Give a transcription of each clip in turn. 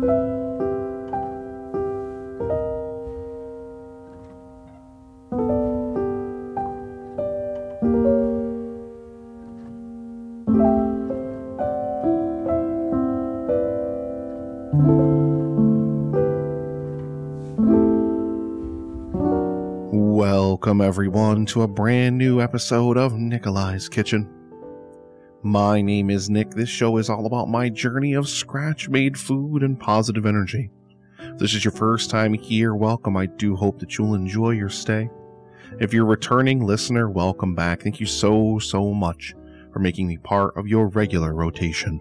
Welcome, everyone, to a brand new episode of Nikolai's Kitchen. My name is Nick. This show is all about my journey of scratch made food and positive energy. If this is your first time here, welcome. I do hope that you'll enjoy your stay. If you're a returning listener, welcome back. Thank you so, so much for making me part of your regular rotation.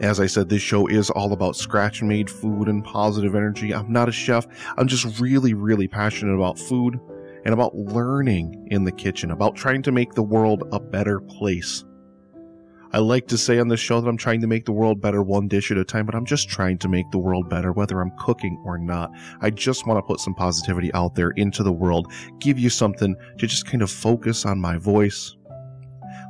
As I said, this show is all about scratch made food and positive energy. I'm not a chef. I'm just really, really passionate about food and about learning in the kitchen, about trying to make the world a better place. I like to say on this show that I'm trying to make the world better one dish at a time, but I'm just trying to make the world better, whether I'm cooking or not. I just want to put some positivity out there into the world, give you something to just kind of focus on my voice,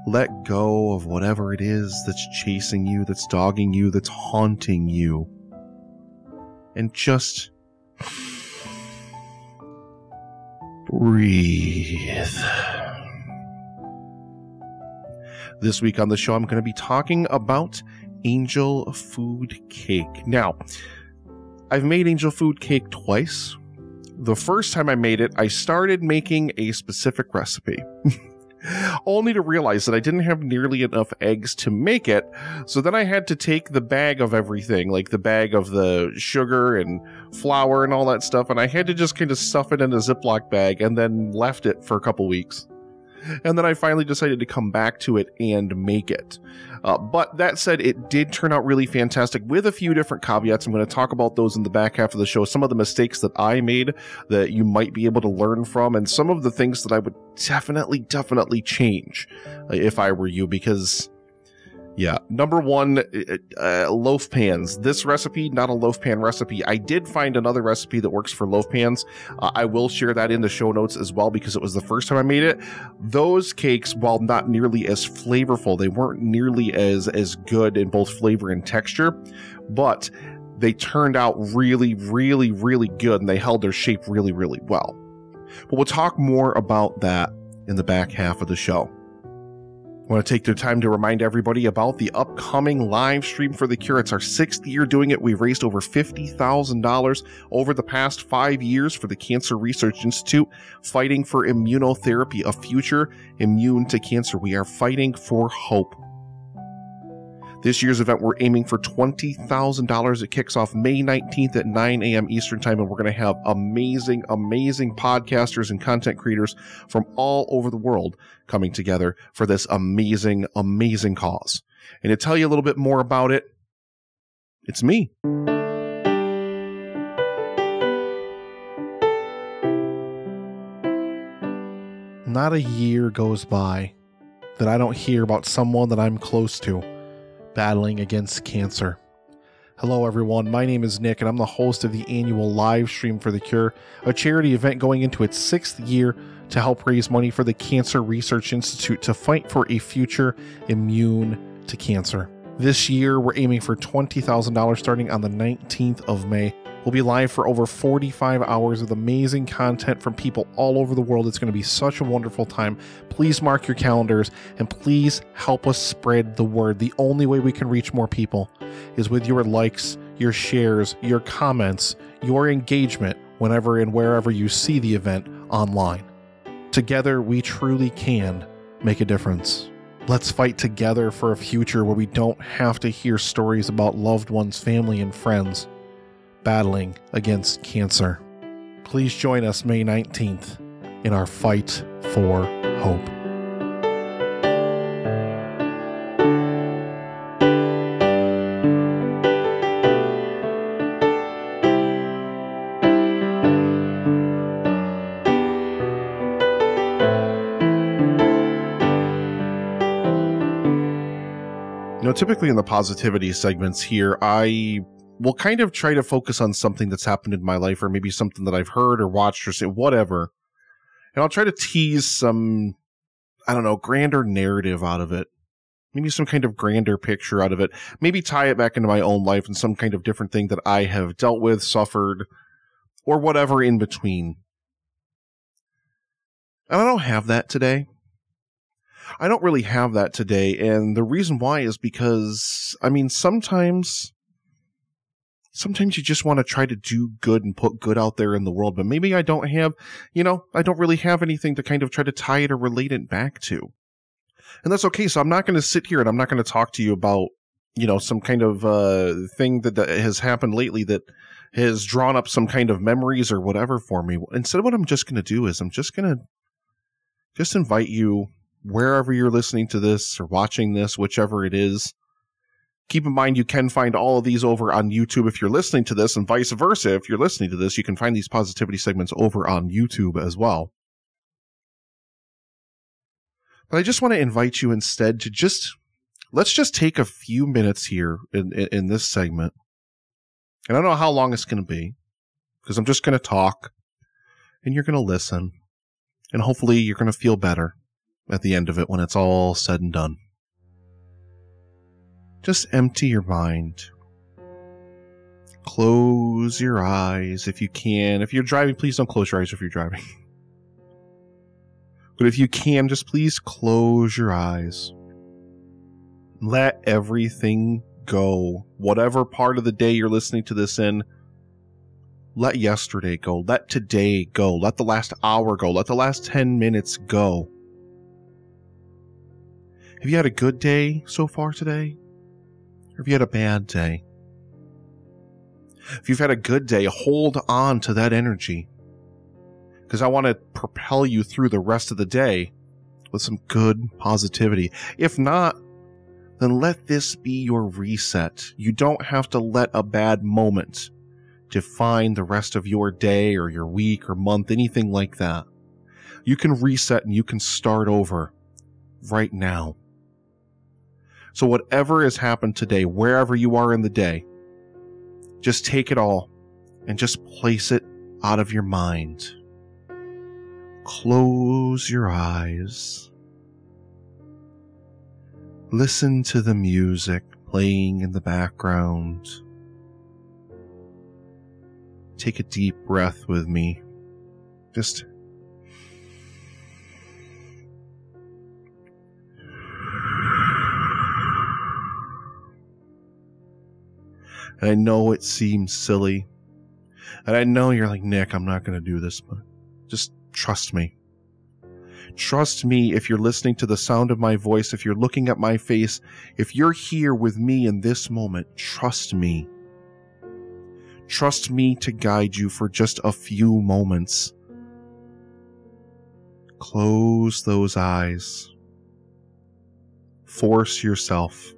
let go of whatever it is that's chasing you, that's dogging you, that's haunting you. And just breathe. This week on the show, I'm going to be talking about angel food cake. Now, I've made angel food cake twice. The first time I made it, I started making a specific recipe. only to realize that I didn't have nearly enough eggs to make it. So then I had to take the bag of everything, like the bag of the sugar and flour and all that stuff, and I had to just kind of stuff it in a Ziploc bag and then left it for a couple weeks and then I finally decided to come back to it and make it. Uh, but that said, it did turn out really fantastic with a few different caveats. I'm going to talk about those in the back half of the show. Some of the mistakes that I made that you might be able to learn from, and some of the things that I would definitely, definitely change uh, if I were you, because yeah. Number one, uh, uh, loaf pans. This recipe, not a loaf pan recipe. I did find another recipe that works for loaf pans. Uh, I will share that in the show notes as well because it was the first time I made it. Those cakes, while not nearly as flavorful, they weren't nearly as, as good in both flavor and texture, but they turned out really, really, really good and they held their shape really, really well. But we'll talk more about that in the back half of the show. Want to take the time to remind everybody about the upcoming live stream for the cure. It's our sixth year doing it. We've raised over $50,000 over the past five years for the Cancer Research Institute, fighting for immunotherapy, a future immune to cancer. We are fighting for hope. This year's event, we're aiming for $20,000. It kicks off May 19th at 9 a.m. Eastern Time, and we're going to have amazing, amazing podcasters and content creators from all over the world coming together for this amazing, amazing cause. And to tell you a little bit more about it, it's me. Not a year goes by that I don't hear about someone that I'm close to battling against cancer. Hello, everyone. My name is Nick, and I'm the host of the annual live stream for the cure, a charity event going into its sixth year to help raise money for the Cancer Research Institute to fight for a future immune to cancer. This year, we're aiming for $20,000 starting on the 19th of May. We'll be live for over 45 hours with amazing content from people all over the world. It's going to be such a wonderful time. Please mark your calendars and please help us spread the word. The only way we can reach more people is with your likes, your shares, your comments, your engagement whenever and wherever you see the event online. Together, we truly can make a difference. Let's fight together for a future where we don't have to hear stories about loved ones, family, and friends battling against cancer. Please join us May 19th in our fight for hope. Typically in the positivity segments here, I will kind of try to focus on something that's happened in my life or maybe something that I've heard or watched or whatever. And I'll try to tease some, I don't know, grander narrative out of it. maybe some kind of grander picture out of it. Maybe tie it back into my own life and some kind of different thing that I have dealt with, suffered, or whatever in between. And I don't have that today. I don't really have that today. And the reason why is because, I mean, sometimes, sometimes you just want to try to do good and put good out there in the world. But maybe I don't have, you know, I don't really have anything to kind of try to tie it or relate it back to. And that's okay. So I'm not going to sit here and I'm not going to talk to you about, you know, some kind of uh, thing that, that has happened lately that has drawn up some kind of memories or whatever for me. Instead, what I'm just going to do is I'm just going to just invite you wherever you're listening to this or watching this, whichever it is. Keep in mind, you can find all of these over on YouTube if you're listening to this, and vice versa. If you're listening to this, you can find these positivity segments over on YouTube as well. But I just want to invite you instead to just let's just take a few minutes here in, in, in this segment. And I don't know how long it's going to be because I'm just going to talk and you're going to listen. And hopefully you're going to feel better at the end of it when it's all said and done. Just empty your mind. Close your eyes if you can. If you're driving, please don't close your eyes if you're driving. But if you can, just please close your eyes. Let everything go. Whatever part of the day you're listening to this in, let yesterday go. Let today go. Let the last hour go. Let the last 10 minutes go. Have you had a good day so far today? Or have you had a bad day? If you've had a good day, hold on to that energy because I want to propel you through the rest of the day with some good positivity. If not, then let this be your reset. You don't have to let a bad moment define the rest of your day or your week or month, anything like that. You can reset and you can start over right now. So, whatever has happened today, wherever you are in the day, just take it all and just place it out of your mind close your eyes. Listen to the music playing in the background. Take a deep breath with me. Just And I know it seems silly. And I know you're like, Nick, I'm not going to do this, but just Trust me. Trust me if you're listening to the sound of my voice, if you're looking at my face, if you're here with me in this moment, trust me. Trust me to guide you for just a few moments. Close those eyes. Force yourself.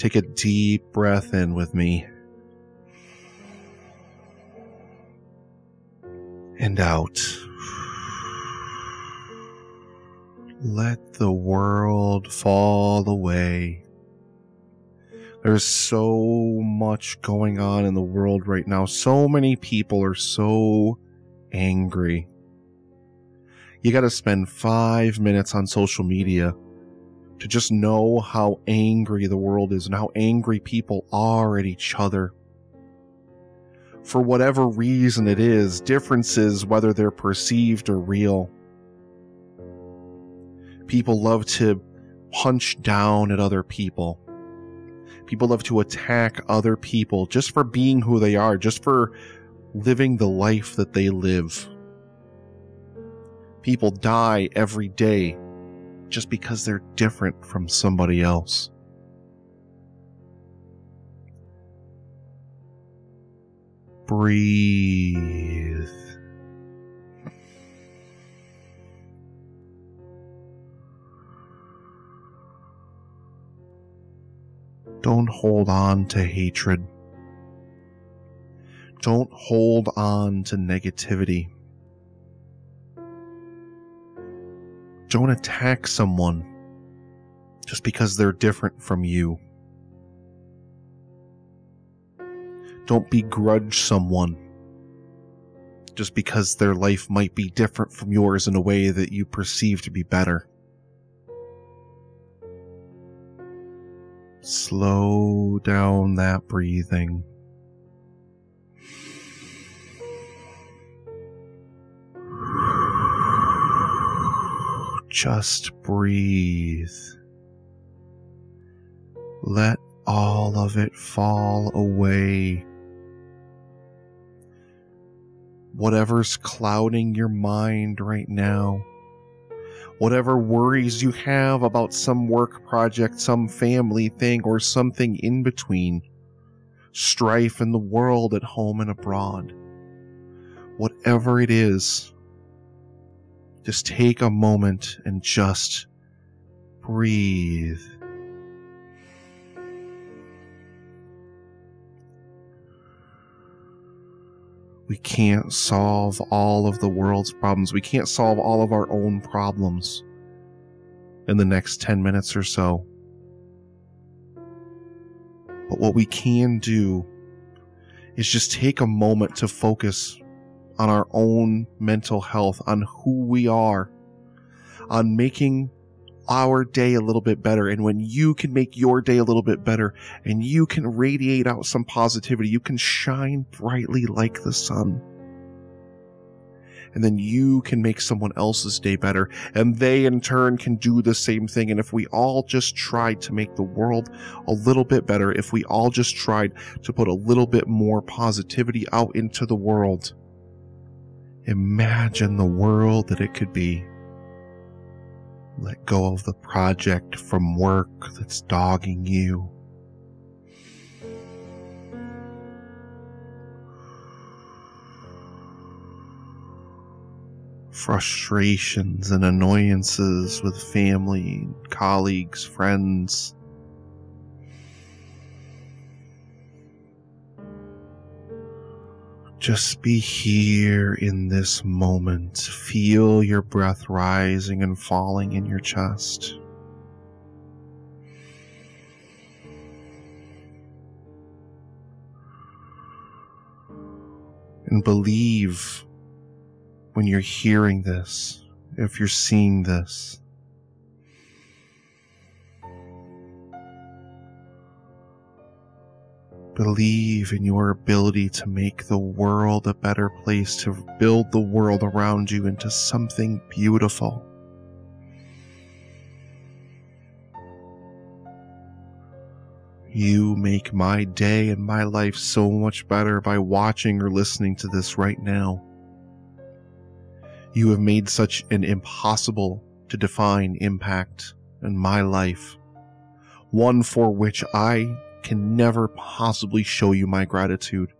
Take a deep breath in with me. and out. Let the world fall away. There's so much going on in the world right now. So many people are so angry. You gotta spend five minutes on social media to just know how angry the world is and how angry people are at each other for whatever reason it is, differences, whether they're perceived or real. People love to punch down at other people. People love to attack other people just for being who they are, just for living the life that they live. People die every day just because they're different from somebody else. breathe. Don't hold on to hatred. Don't hold on to negativity. Don't attack someone just because they're different from you. Don't begrudge someone just because their life might be different from yours in a way that you perceive to be better. Slow down that breathing. Just breathe. Let all of it fall away. Whatever's clouding your mind right now, whatever worries you have about some work project, some family thing, or something in between, strife in the world at home and abroad, whatever it is, just take a moment and just breathe. We can't solve all of the world's problems. We can't solve all of our own problems in the next 10 minutes or so. But what we can do is just take a moment to focus on our own mental health, on who we are, on making our day a little bit better. And when you can make your day a little bit better and you can radiate out some positivity, you can shine brightly like the sun. And then you can make someone else's day better. And they in turn can do the same thing. And if we all just tried to make the world a little bit better, if we all just tried to put a little bit more positivity out into the world, imagine the world that it could be. Let go of the project from work that's dogging you. Frustrations and annoyances with family, colleagues, friends. Just be here in this moment. Feel your breath rising and falling in your chest. And believe when you're hearing this, if you're seeing this, Believe in your ability to make the world a better place, to build the world around you into something beautiful. You make my day and my life so much better by watching or listening to this right now. You have made such an impossible to define impact in my life, one for which I can never possibly show you my gratitude.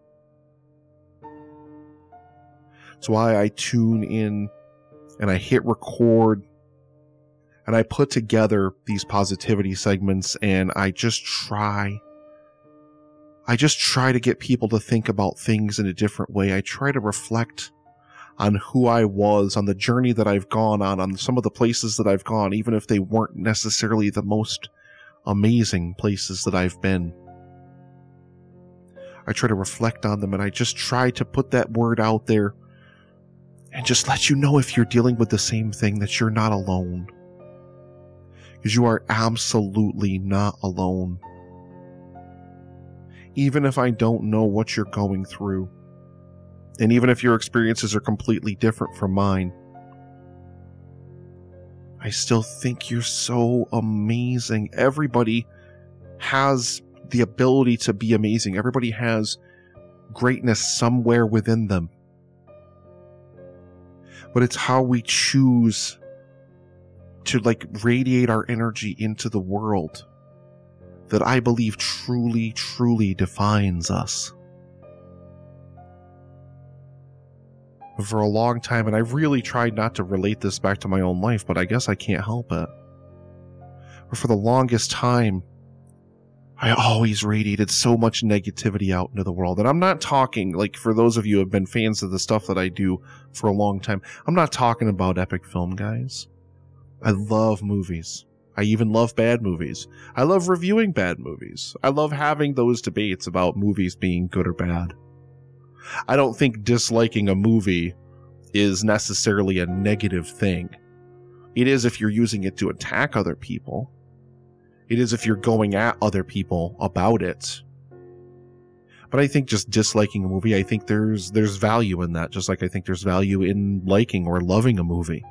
It's why I tune in and I hit record and I put together these positivity segments and I just try. I just try to get people to think about things in a different way. I try to reflect on who I was, on the journey that I've gone on, on some of the places that I've gone, even if they weren't necessarily the most amazing places that I've been. I try to reflect on them and I just try to put that word out there and just let you know if you're dealing with the same thing that you're not alone. Because you are absolutely not alone. Even if I don't know what you're going through, and even if your experiences are completely different from mine, I still think you're so amazing. Everybody has the ability to be amazing. Everybody has greatness somewhere within them. But it's how we choose to like radiate our energy into the world that I believe truly, truly defines us. For a long time, and I've really tried not to relate this back to my own life, but I guess I can't help it. But for the longest time, I always radiated so much negativity out into the world. And I'm not talking, like, for those of you who have been fans of the stuff that I do for a long time, I'm not talking about epic film guys. I love movies. I even love bad movies. I love reviewing bad movies. I love having those debates about movies being good or bad. I don't think disliking a movie is necessarily a negative thing. It is if you're using it to attack other people. it is if you're going at other people about it. But I think just disliking a movie, I think there's there's value in that, just like I think there's value in liking or loving a movie.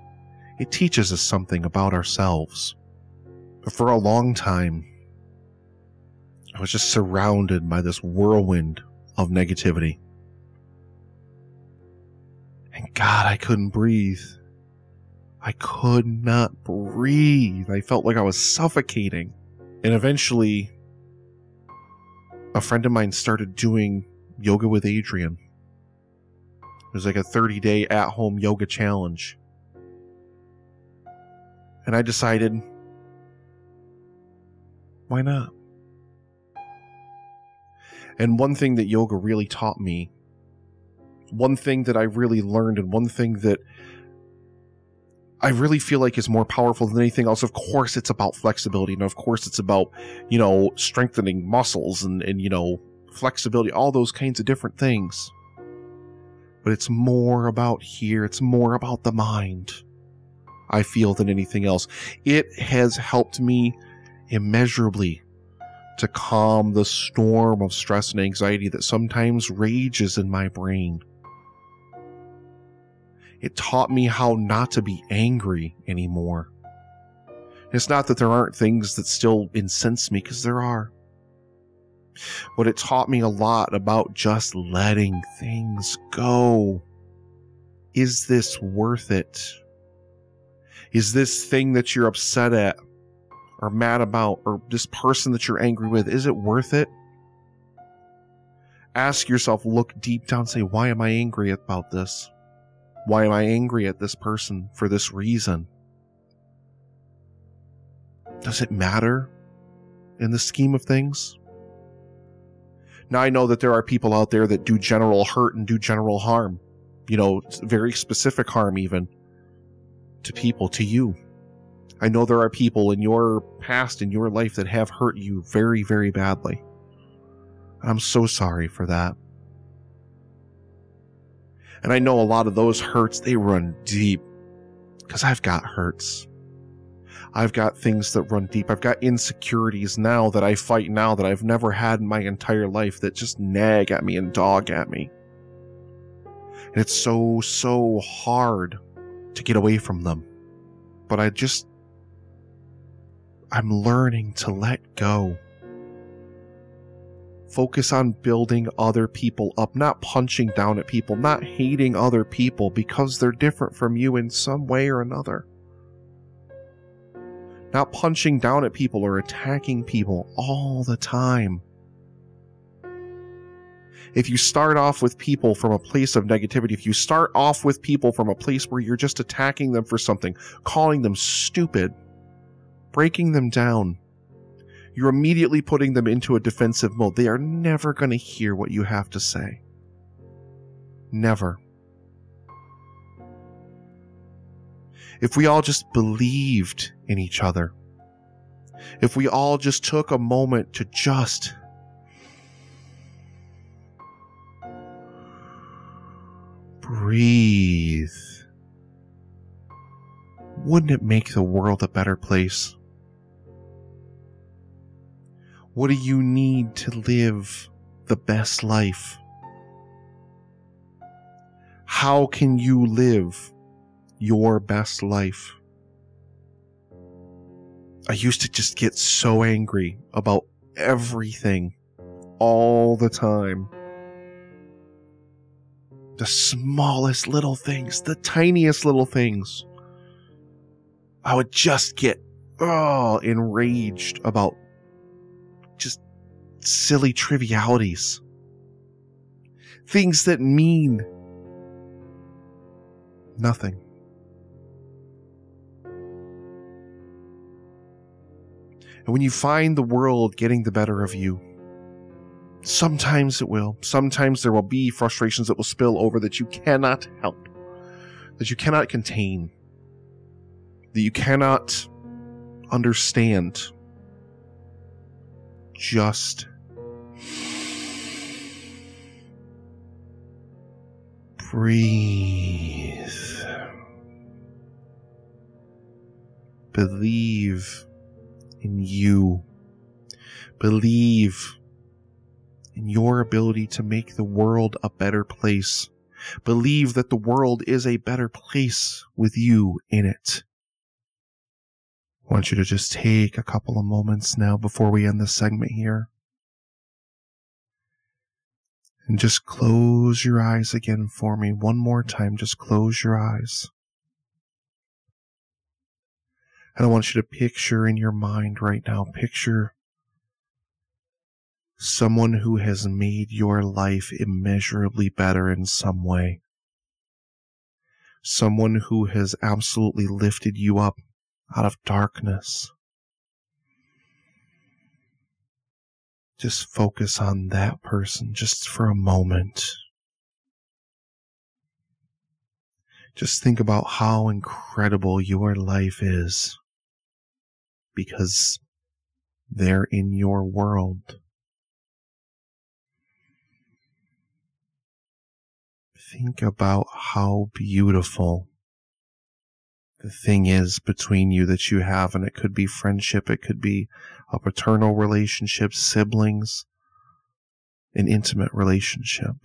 It teaches us something about ourselves. But for a long time, I was just surrounded by this whirlwind of negativity. And God, I couldn't breathe. I could not breathe. I felt like I was suffocating. And eventually, a friend of mine started doing yoga with Adriene. It was like a 30 day at home yoga challenge. And I decided, why not? And one thing that yoga really taught me, one thing that I really learned, and one thing that I really feel like is more powerful than anything else. Of course, it's about flexibility, and of course, it's about you know strengthening muscles and and you know flexibility, all those kinds of different things. But it's more about here. It's more about the mind. I feel than anything else. It has helped me immeasurably to calm the storm of stress and anxiety that sometimes rages in my brain. It taught me how not to be angry anymore. It's not that there aren't things that still incense me, because there are. But it taught me a lot about just letting things go. Is this worth it? Is this thing that you're upset at or mad about or this person that you're angry with, is it worth it? Ask yourself, look deep down, say, why am I angry about this? Why am I angry at this person for this reason? Does it matter in the scheme of things? Now, I know that there are people out there that do general hurt and do general harm, you know, very specific harm, even to people, to you. I know there are people in your past, in your life, that have hurt you very, very badly. I'm so sorry for that. And I know a lot of those hurts, they run deep. Because I've got hurts. I've got things that run deep. I've got insecurities now that I fight now that I've never had in my entire life that just nag at me and dog at me. And it's so, so hard to get away from them. But I just I'm learning to let go. Focus on building other people up, not punching down at people, not hating other people because they're different from you in some way or another. Not punching down at people or attacking people all the time. If you start off with people from a place of negativity, if you start off with people from a place where you're just attacking them for something, calling them stupid, breaking them down, you're immediately putting them into a defensive mode. They are never going to hear what you have to say. Never. If we all just believed in each other, if we all just took a moment to just breathe, wouldn't it make the world a better place? What do you need to live the best life? How can you live your best life? I used to just get so angry about everything all the time. The smallest little things, the tiniest little things. I would just get oh enraged about just silly trivialities. Things that mean nothing. And when you find the world getting the better of you, sometimes it will. Sometimes there will be frustrations that will spill over that you cannot help, that you cannot contain, that you cannot understand just breathe. Believe in you. Believe in your ability to make the world a better place. Believe that the world is a better place with you in it. I want you to just take a couple of moments now before we end this segment here. And just close your eyes again for me one more time. Just close your eyes. And I want you to picture in your mind right now, picture someone who has made your life immeasurably better in some way. Someone who has absolutely lifted you up out of darkness. Just focus on that person just for a moment. Just think about how incredible your life is because they're in your world. think about how beautiful the thing is between you that you have, and it could be friendship, it could be a paternal relationship, siblings, an intimate relationship.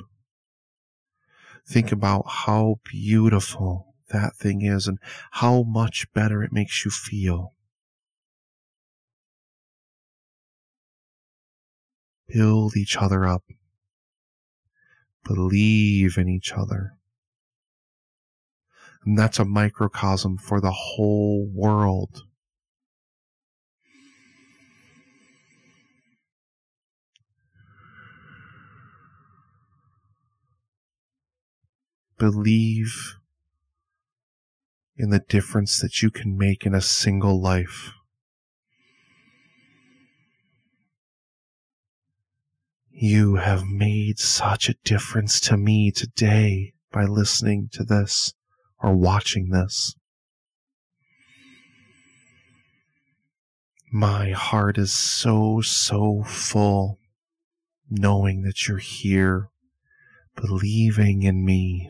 Think about how beautiful that thing is and how much better it makes you feel. Build each other up believe in each other. And that's a microcosm for the whole world. Believe in the difference that you can make in a single life. You have made such a difference to me today by listening to this or watching this. My heart is so, so full knowing that you're here, believing in me,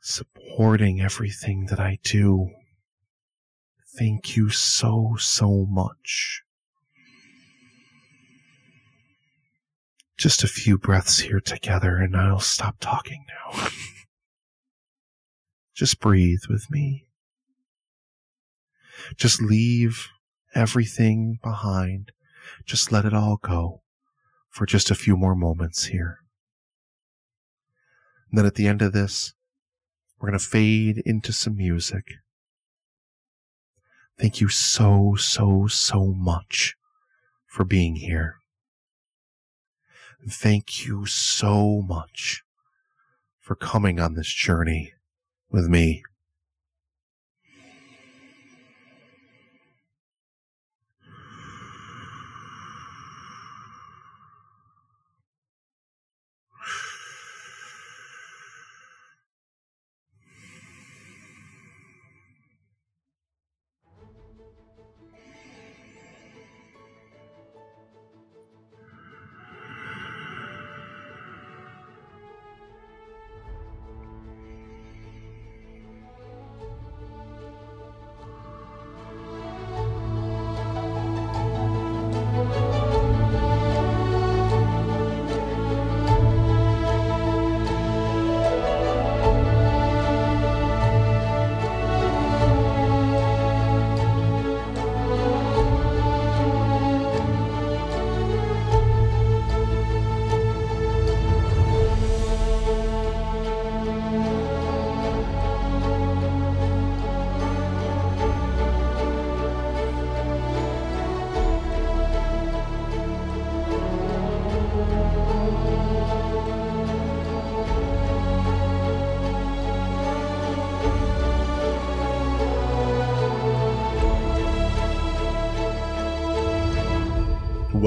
supporting everything that I do. Thank you so, so much. Just a few breaths here together, and I'll stop talking now. Just breathe with me. Just leave everything behind. Just let it all go for just a few more moments here. And then at the end of this, we're going to fade into some music. Thank you so, so, so much for being here. Thank you so much for coming on this journey with me.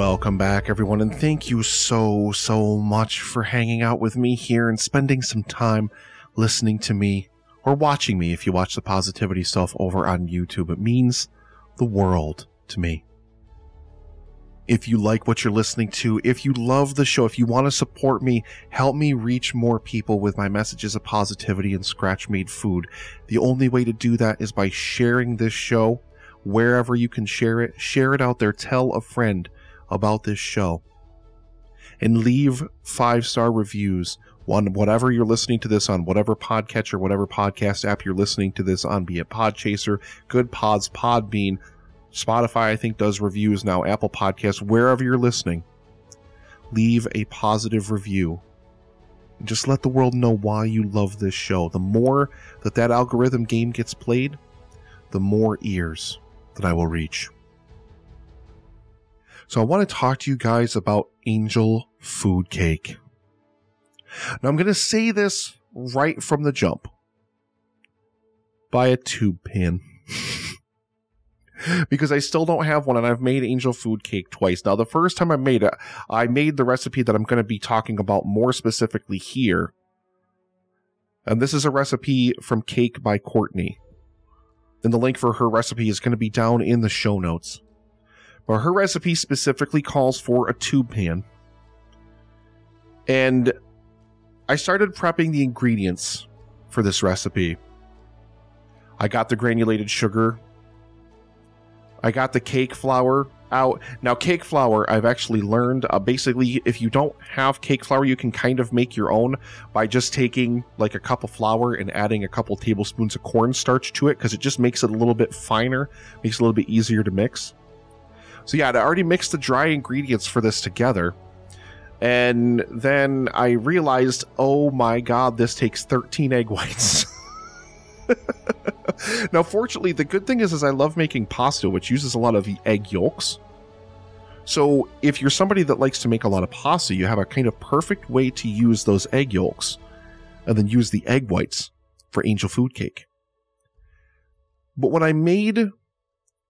Welcome back, everyone, and thank you so, so much for hanging out with me here and spending some time listening to me or watching me if you watch the positivity stuff over on YouTube. It means the world to me. If you like what you're listening to, if you love the show, if you want to support me, help me reach more people with my messages of positivity and scratch made food. The only way to do that is by sharing this show wherever you can share it. Share it out there. Tell a friend about this show. And leave five star reviews on whatever you're listening to this on, whatever podcatcher, whatever podcast app you're listening to this on, be it Podchaser, Goodpods, Podbean, Spotify, I think does reviews now, Apple Podcasts, wherever you're listening. Leave a positive review. Just let the world know why you love this show. The more that that algorithm game gets played, the more ears that I will reach. So I want to talk to you guys about Angel Food Cake. Now I'm going to say this right from the jump. Buy a tube pan. because I still don't have one and I've made angel food cake twice. Now, the first time I made it, I made the recipe that I'm going to be talking about more specifically here. And this is a recipe from Cake by Courtney. And the link for her recipe is going to be down in the show notes. But her recipe specifically calls for a tube pan. And I started prepping the ingredients for this recipe. I got the granulated sugar. I got the cake flour out. Now, cake flour, I've actually learned uh, basically, if you don't have cake flour, you can kind of make your own by just taking like a cup of flour and adding a couple tablespoons of cornstarch to it because it just makes it a little bit finer, makes it a little bit easier to mix. So, yeah, I already mixed the dry ingredients for this together. And then I realized, oh my god, this takes 13 egg whites. now, fortunately, the good thing is, is I love making pasta, which uses a lot of egg yolks. So, if you're somebody that likes to make a lot of pasta, you have a kind of perfect way to use those egg yolks, and then use the egg whites for angel food cake. But when I made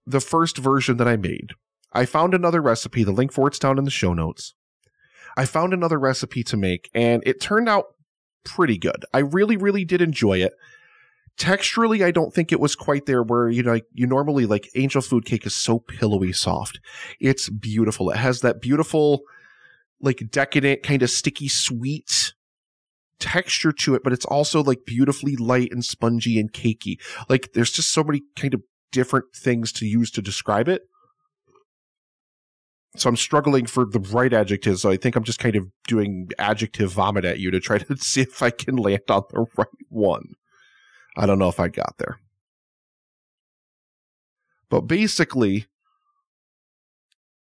the first version that I made, I found another recipe. The link for it's down in the show notes. I found another recipe to make and it turned out pretty good. I really, really did enjoy it. Texturally, I don't think it was quite there where, you know, you normally like angel food cake is so pillowy soft. It's beautiful. It has that beautiful, like decadent, kind of sticky sweet texture to it, but it's also like beautifully light and spongy and cakey. Like there's just so many kind of different things to use to describe it so I'm struggling for the right adjective. So I think I'm just kind of doing adjective vomit at you to try to see if I can land on the right one. I don't know if I got there. But basically,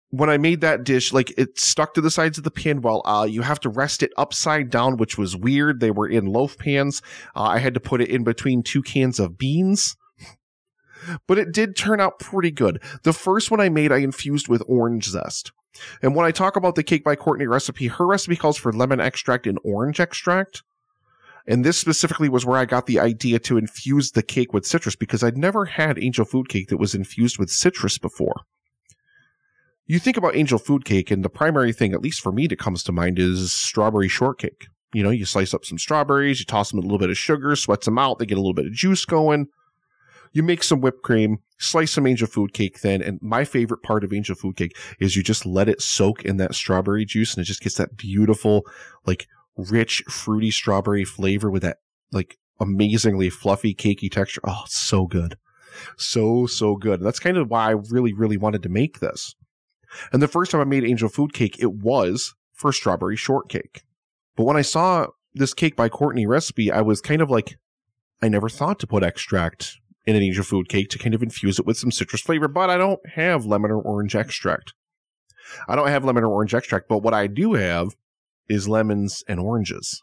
when I made that dish, like it stuck to the sides of the pan well. Uh, you have to rest it upside down, which was weird. They were in loaf pans. Uh, I had to put it in between two cans of beans but it did turn out pretty good. The first one I made, I infused with orange zest. And when I talk about the Cake by Courtney recipe, her recipe calls for lemon extract and orange extract. And this specifically was where I got the idea to infuse the cake with citrus because I'd never had angel food cake that was infused with citrus before. You think about angel food cake, and the primary thing, at least for me, that comes to mind is strawberry shortcake. You know, you slice up some strawberries, you toss them in a little bit of sugar, sweats them out, they get a little bit of juice going you make some whipped cream, slice some angel food cake thin, and my favorite part of angel food cake is you just let it soak in that strawberry juice and it just gets that beautiful, like rich, fruity strawberry flavor with that like amazingly fluffy, cakey texture. Oh, it's so good. So, so good. That's kind of why I really, really wanted to make this. And the first time I made angel food cake, it was for strawberry shortcake. But when I saw this cake by Courtney recipe, I was kind of like, I never thought to put extract an angel food cake to kind of infuse it with some citrus flavor, but I don't have lemon or orange extract. I don't have lemon or orange extract, but what I do have is lemons and oranges.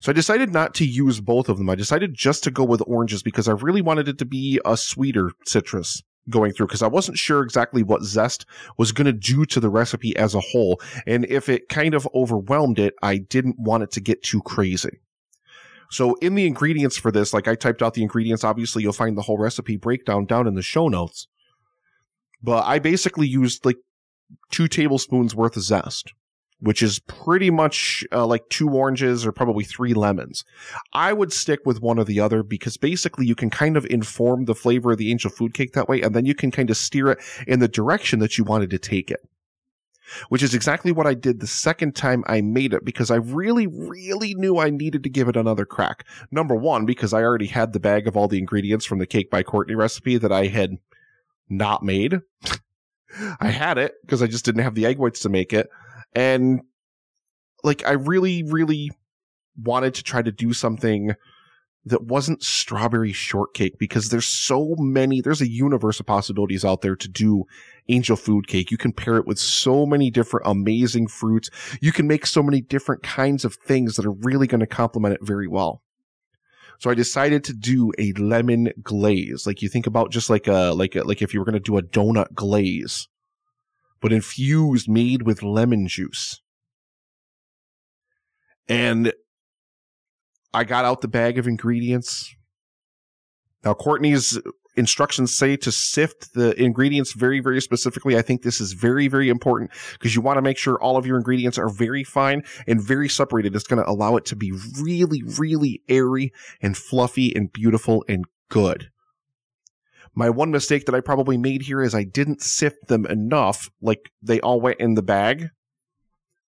So I decided not to use both of them. I decided just to go with oranges because I really wanted it to be a sweeter citrus going through because I wasn't sure exactly what zest was going to do to the recipe as a whole. And if it kind of overwhelmed it, I didn't want it to get too crazy. So in the ingredients for this, like I typed out the ingredients, obviously you'll find the whole recipe breakdown down in the show notes. But I basically used like two tablespoons worth of zest, which is pretty much uh, like two oranges or probably three lemons. I would stick with one or the other because basically you can kind of inform the flavor of the angel food cake that way, and then you can kind of steer it in the direction that you wanted to take it which is exactly what I did the second time I made it because I really, really knew I needed to give it another crack. Number one, because I already had the bag of all the ingredients from the Cake by Courtney recipe that I had not made. I hmm. had it because I just didn't have the egg whites to make it. And like, I really, really wanted to try to do something that wasn't strawberry shortcake because there's so many, there's a universe of possibilities out there to do angel food cake. You can pair it with so many different amazing fruits. You can make so many different kinds of things that are really going to complement it very well. So I decided to do a lemon glaze. Like you think about just like a, like a, like if you were going to do a donut glaze, but infused made with lemon juice. And I got out the bag of ingredients. Now, Courtney's instructions say to sift the ingredients very, very specifically. I think this is very, very important because you want to make sure all of your ingredients are very fine and very separated. It's going to allow it to be really, really airy and fluffy and beautiful and good. My one mistake that I probably made here is I didn't sift them enough. Like they all went in the bag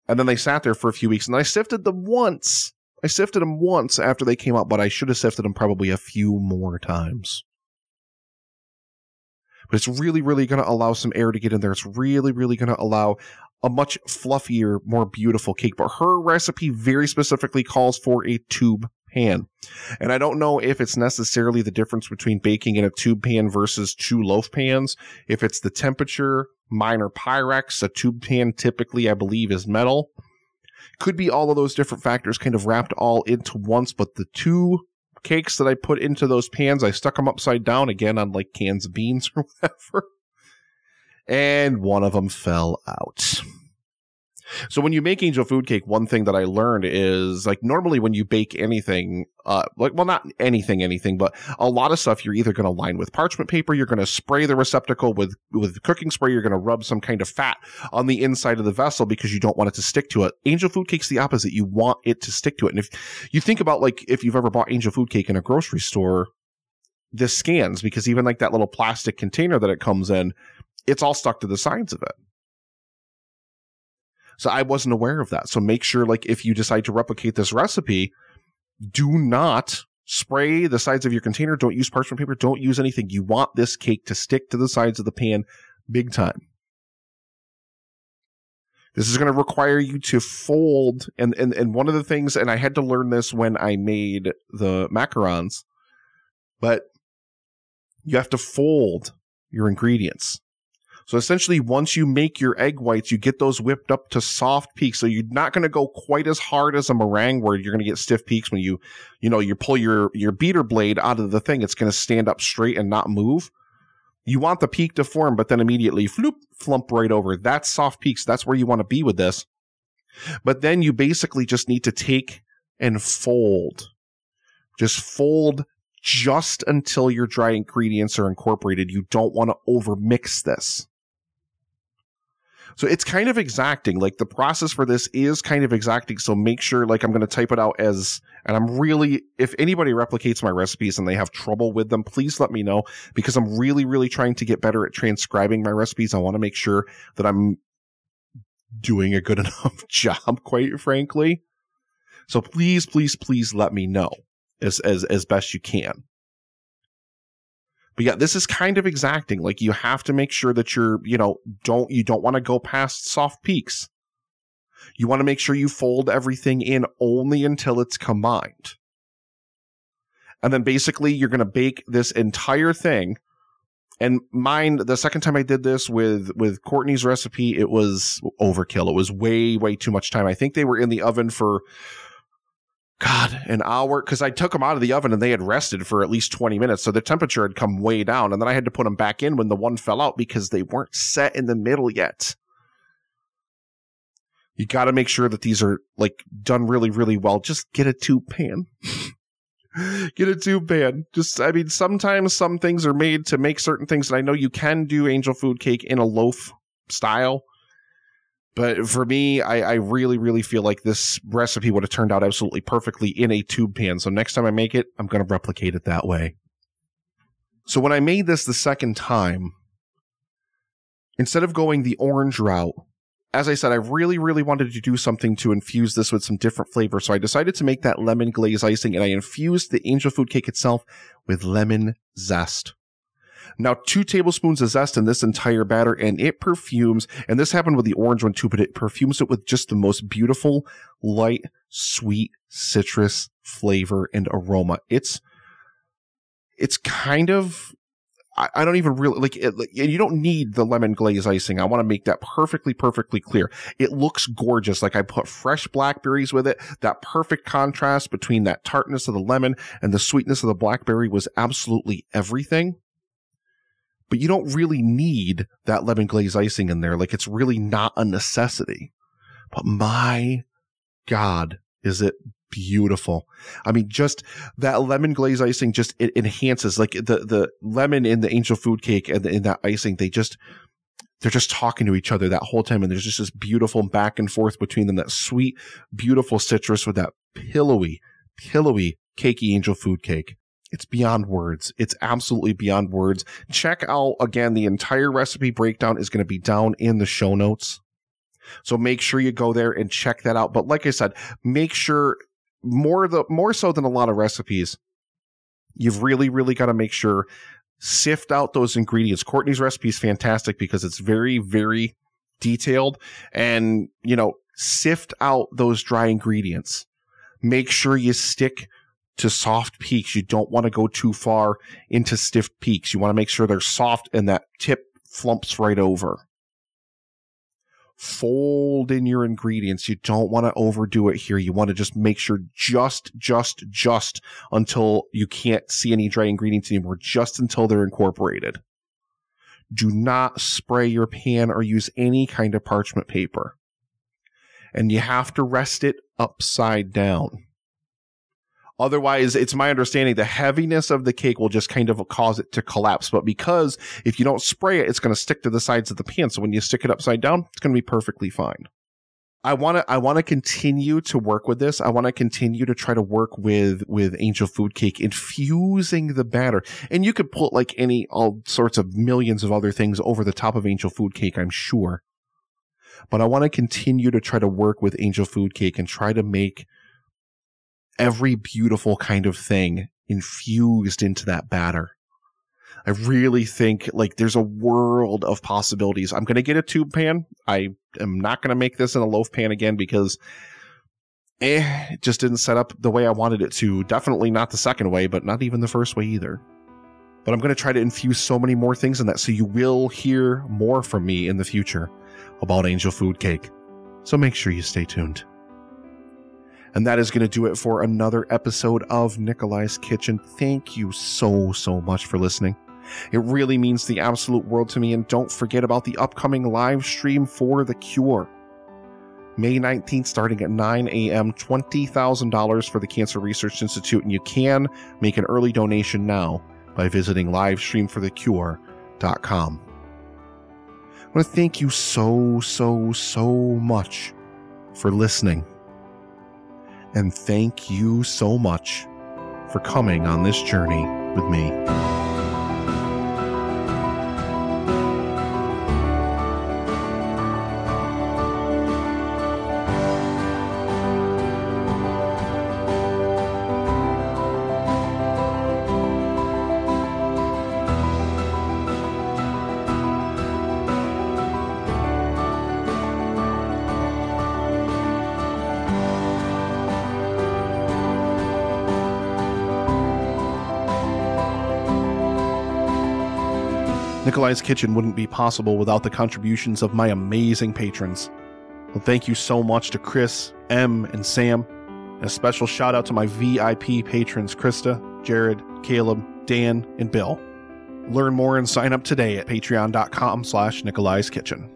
and then they sat there for a few weeks and I sifted them once I sifted them once after they came out, but I should have sifted them probably a few more times. But it's really, really going to allow some air to get in there. It's really, really going to allow a much fluffier, more beautiful cake. But her recipe very specifically calls for a tube pan. And I don't know if it's necessarily the difference between baking in a tube pan versus two loaf pans. If it's the temperature, minor Pyrex. A tube pan typically, I believe, is metal. Could be all of those different factors kind of wrapped all into once, but the two cakes that I put into those pans, I stuck them upside down again on like cans of beans or whatever. And one of them fell out. So when you make angel food cake, one thing that I learned is like normally when you bake anything, uh, like, well, not anything, anything, but a lot of stuff you're either going to line with parchment paper, you're going to spray the receptacle with, with cooking spray, you're going to rub some kind of fat on the inside of the vessel because you don't want it to stick to it. Angel food cake's the opposite. You want it to stick to it. And if you think about like, if you've ever bought angel food cake in a grocery store, this scans because even like that little plastic container that it comes in, it's all stuck to the sides of it. So I wasn't aware of that. So make sure, like, if you decide to replicate this recipe, do not spray the sides of your container. Don't use parchment paper. Don't use anything. You want this cake to stick to the sides of the pan big time. This is going to require you to fold. And, and, and one of the things, and I had to learn this when I made the macarons, but you have to fold your ingredients. So essentially, once you make your egg whites, you get those whipped up to soft peaks. So you're not going to go quite as hard as a meringue where you're going to get stiff peaks when you, you know, you pull your, your beater blade out of the thing. It's going to stand up straight and not move. You want the peak to form, but then immediately floop, flump right over. That's soft peaks. That's where you want to be with this. But then you basically just need to take and fold. Just fold just until your dry ingredients are incorporated. You don't want to overmix this. So it's kind of exacting. Like the process for this is kind of exacting. So make sure, like, I'm going to type it out as, and I'm really, if anybody replicates my recipes and they have trouble with them, please let me know because I'm really, really trying to get better at transcribing my recipes. I want to make sure that I'm doing a good enough job, quite frankly. So please, please, please let me know as, as, as best you can. But yeah, this is kind of exacting. Like you have to make sure that you're, you know, don't, you don't want to go past soft peaks. You want to make sure you fold everything in only until it's combined. And then basically you're going to bake this entire thing. And mine, the second time I did this with, with Courtney's recipe, it was overkill. It was way, way too much time. I think they were in the oven for God, an hour because I took them out of the oven and they had rested for at least 20 minutes. So the temperature had come way down. And then I had to put them back in when the one fell out because they weren't set in the middle yet. You got to make sure that these are like done really, really well. Just get a tube pan. get a tube pan. Just, I mean, sometimes some things are made to make certain things. And I know you can do angel food cake in a loaf style but for me, I, I, really, really feel like this recipe would have turned out absolutely perfectly in a tube pan. So next time I make it, I'm going to replicate it that way. So when I made this the second time, instead of going the orange route, as I said, I really, really wanted to do something to infuse this with some different flavor. So I decided to make that lemon glaze icing and I infused the angel food cake itself with lemon zest. Now, two tablespoons of zest in this entire batter, and it perfumes, and this happened with the orange one too, but it perfumes it with just the most beautiful, light, sweet citrus flavor and aroma. It's, it's kind of I, don't even really like it. You don't need the lemon glaze icing. I want to make that perfectly, perfectly clear. It looks gorgeous. Like I put fresh blackberries with it. That perfect contrast between that tartness of the lemon and the sweetness of the blackberry was absolutely everything. But you don't really need that lemon glaze icing in there. Like it's really not a necessity. But my God, is it beautiful. I mean, just that lemon glaze icing just it enhances like the the lemon in the angel food cake and in that icing. They just they're just talking to each other that whole time, and there's just this beautiful back and forth between them. That sweet, beautiful citrus with that pillowy, pillowy, cakey angel food cake. It's beyond words. It's absolutely beyond words. Check out again the entire recipe breakdown is going to be down in the show notes. So make sure you go there and check that out. But like I said, make sure more the more so than a lot of recipes, you've really really got to make sure sift out those ingredients. Courtney's recipe is fantastic because it's very very detailed and you know sift out those dry ingredients. Make sure you stick to soft peaks. You don't want to go too far into stiff peaks. You want to make sure they're soft and that tip flumps right over fold in your ingredients. You don't want to overdo it here. You want to just make sure just, just, just until you can't see any dry ingredients anymore, just until they're incorporated. Do not spray your pan or use any kind of parchment paper. And you have to rest it upside down. Otherwise, it's my understanding the heaviness of the cake will just kind of cause it to collapse. But because if you don't spray it, it's going to stick to the sides of the pan. So when you stick it upside down, it's going to be perfectly fine. I want to I want to continue to work with this. I want to continue to try to work with with Angel Food Cake infusing the batter. And you could put like any all sorts of millions of other things over the top of Angel Food Cake, I'm sure. But I want to continue to try to work with Angel Food Cake and try to make every beautiful kind of thing infused into that batter. I really think like there's a world of possibilities. I'm going to get a tube pan. I am not going to make this in a loaf pan again because eh, it just didn't set up the way I wanted it to. Definitely not the second way, but not even the first way either. But I'm going to try to infuse so many more things in that so you will hear more from me in the future about Angel Food Cake. So make sure you stay tuned. And that is going to do it for another episode of Nikolai's Kitchen. Thank you so, so much for listening. It really means the absolute world to me. And don't forget about the upcoming live stream for The Cure. May 19th, starting at 9 a.m., $20,000 for the Cancer Research Institute. And you can make an early donation now by visiting livestreamforthecure.com. I want to thank you so, so, so much for listening. And thank you so much for coming on this journey with me. Kitchen wouldn't be possible without the contributions of my amazing patrons. Well, thank you so much to Chris, M, and Sam. And a special shout out to my VIP patrons Krista, Jared, Caleb, Dan, and Bill. Learn more and sign up today at patreon.com slash Nikolai's Kitchen.